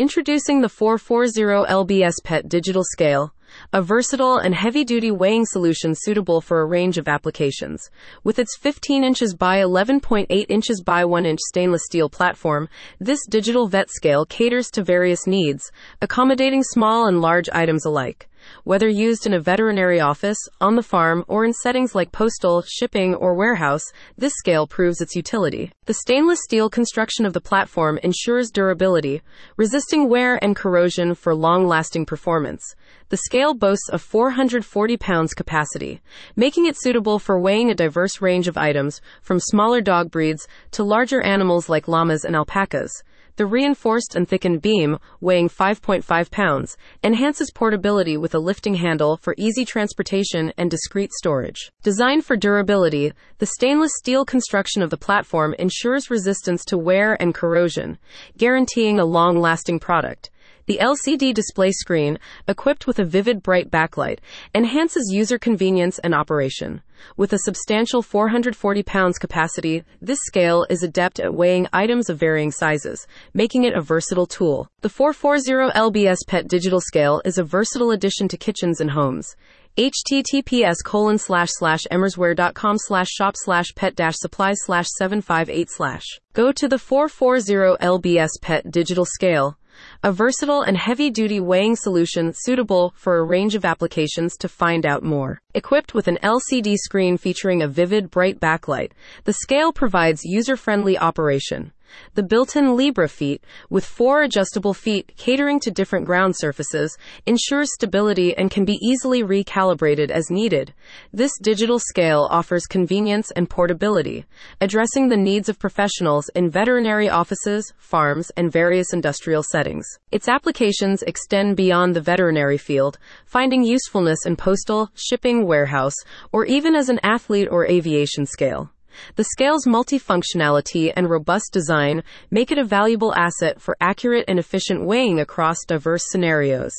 Introducing the 440 LBS PET Digital Scale, a versatile and heavy duty weighing solution suitable for a range of applications. With its 15 inches by 11.8 inches by 1 inch stainless steel platform, this digital vet scale caters to various needs, accommodating small and large items alike. Whether used in a veterinary office, on the farm, or in settings like postal, shipping, or warehouse, this scale proves its utility. The stainless steel construction of the platform ensures durability, resisting wear and corrosion for long lasting performance. The scale boasts a 440 pounds capacity, making it suitable for weighing a diverse range of items, from smaller dog breeds to larger animals like llamas and alpacas. The reinforced and thickened beam, weighing 5.5 pounds, enhances portability with a lifting handle for easy transportation and discreet storage. Designed for durability, the stainless steel construction of the platform ensures resistance to wear and corrosion, guaranteeing a long lasting product. The LCD display screen, equipped with a vivid bright backlight, enhances user convenience and operation. With a substantial 440 pounds capacity, this scale is adept at weighing items of varying sizes, making it a versatile tool. The 440 LBS PET digital scale is a versatile addition to kitchens and homes https colon slash slash emersware.com slash shop slash pet dash supplies slash 758 slash go to the 440 lbs pet digital scale a versatile and heavy duty weighing solution suitable for a range of applications to find out more. Equipped with an LCD screen featuring a vivid, bright backlight, the scale provides user friendly operation. The built-in Libra feet, with four adjustable feet catering to different ground surfaces, ensures stability and can be easily recalibrated as needed. This digital scale offers convenience and portability, addressing the needs of professionals in veterinary offices, farms, and various industrial settings. Its applications extend beyond the veterinary field, finding usefulness in postal, shipping, warehouse, or even as an athlete or aviation scale. The scale's multifunctionality and robust design make it a valuable asset for accurate and efficient weighing across diverse scenarios.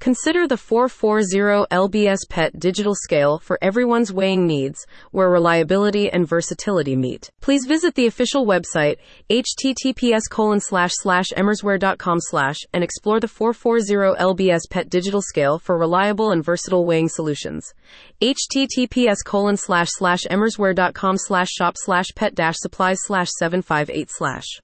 Consider the 440 LBS PET digital scale for everyone's weighing needs, where reliability and versatility meet. Please visit the official website, https colon slash slash emersware.com slash, and explore the 440 LBS PET digital scale for reliable and versatile weighing solutions. https colon slash slash emersware.com slash shop slash pet dash supplies slash 758 slash.